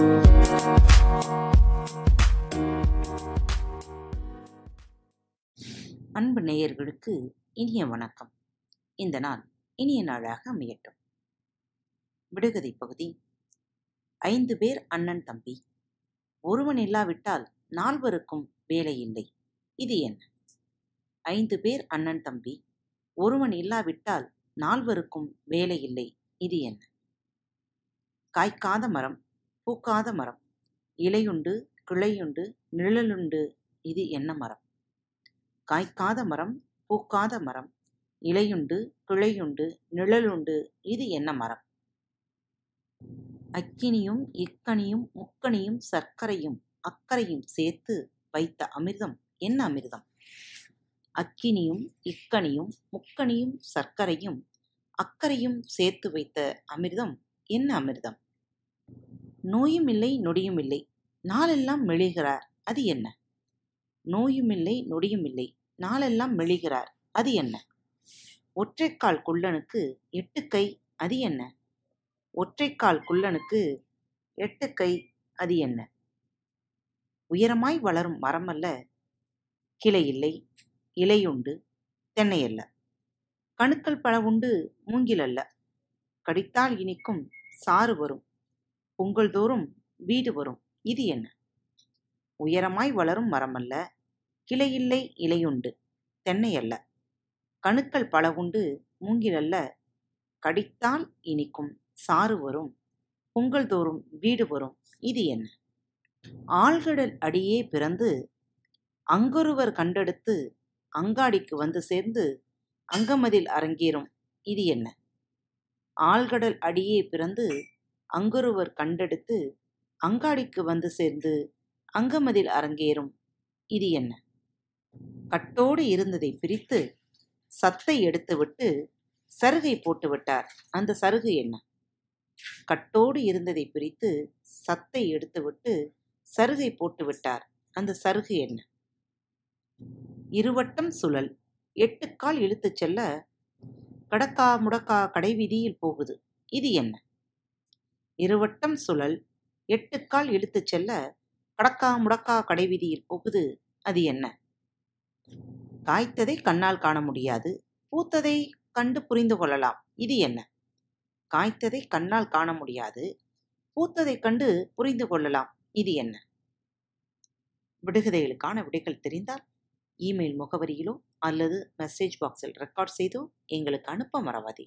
அன்பு நேயர்களுக்கு இனிய வணக்கம். இந்த நாள் இனிய நாளாக அமையட்டும். விடுகதை பகுதி ஐந்து பேர் அண்ணன் தம்பி. ஒருவன் இல்லாவிட்டால் நால்வருக்கும் வேலை இல்லை. இது என்ன? ஐந்து பேர் அண்ணன் தம்பி ஒருவன் இல்லாவிட்டால் நால்வருக்கும் வேலை இல்லை. இது என்ன? காய்க்காத மரம் பூக்காத மரம். இலையுண்டு கிளையுண்டு நிழலுண்டு இது என்ன மரம்? காய்க்காத மரம் பூக்காத மரம். இலையுண்டு கிளையுண்டு நிழலுண்டு இது என்ன மரம்? அக்கினியும் இக்கனியும் முக்கனியும் சர்க்கரையும் அக்கறையும் சேர்த்து வைத்த அமிர்தம் என்ன அமிர்தம்? அக்கினியும் இக்கனியும் முக்கனியும் சர்க்கரையும் அக்கறையும் சேர்த்து வைத்த அமிர்தம் என்ன அமிர்தம்? நோயும் இல்லை நொடியும் இல்லை. நாளெல்லாம் மெழிகிறார் அது என்ன? நோயும் இல்லை நொடியும் இல்லை. நாளெல்லாம் மெழிகிறார் அது என்ன? ஒற்றைக்கால் குள்ளனுக்கு எட்டு கை அது என்ன? ஒற்றைக்கால் குள்ளனுக்கு எட்டு கை அது என்ன? உயரமாய் வளரும் மரமல்ல கிளை இல்லை இலையுண்டு தென்னையல்ல கணுக்கள் பல உண்டு மூங்கில் அல்ல. கடித்தால் இனிக்கும் சாறு வரும். பொங்கல் தோறும் வீடு வரும். இது என்ன? உயரமாய் வளரும் மரமல்ல கிளையில்லை இலையுண்டு தென்னை அல்ல. கணுக்கள் பல உண்டு மூங்கிலல்ல கடித்தால் இனிக்கும் சாறு வரும் பொங்கல் தோறும் வீடு வரும். இது என்ன? ஆழ்கடல் அடியே பிறந்து அங்கொருவர் கண்டெடுத்து அங்காடிக்கு வந்து சேர்ந்து அங்கமதில் அரங்கேறும். இது என்ன? ஆழ்கடல் அடியே பிறந்து அங்கொருவர் கண்டெடுத்து அங்காடிக்கு வந்து சேர்ந்து அங்கமதில் அரங்கேறும். இது என்ன? கட்டோடு இருந்ததை பிரித்து சத்தை எடுத்துவிட்டு சருகை போட்டுவிட்டார் அந்த சருகு என்ன? கட்டோடு இருந்ததை பிரித்து சத்தை எடுத்துவிட்டு சருகை போட்டுவிட்டார் அந்த சருகு என்ன? இருவட்டம் சுழல். எட்டுக்கால் இழுத்துச் செல்ல கடக்கா முடக்கா கடைவீதியில் போகுது. இது என்ன? இருவட்டம் சுழல். எட்டுக்கால் இழுத்துச் செல்ல கடக்கா முடக்கா கடைவீதியில் போகுது அது என்ன? காய்த்ததை கண்ணால் காண முடியாது. பூத்ததை கண்டு புரிந்து கொள்ளலாம். இது என்ன? காய்த்ததை கண்ணால் காண முடியாது. பூத்ததை கண்டு புரிந்து கொள்ளலாம். இது என்ன? விடுகதைகளுக்கான விடைகள் தெரிந்தால் இமெயில் முகவரியிலோ அல்லது மெசேஜ் பாக்ஸில் ரெக்கார்ட் செய்தோ எங்களுக்கு அனுப்ப மறவாதே.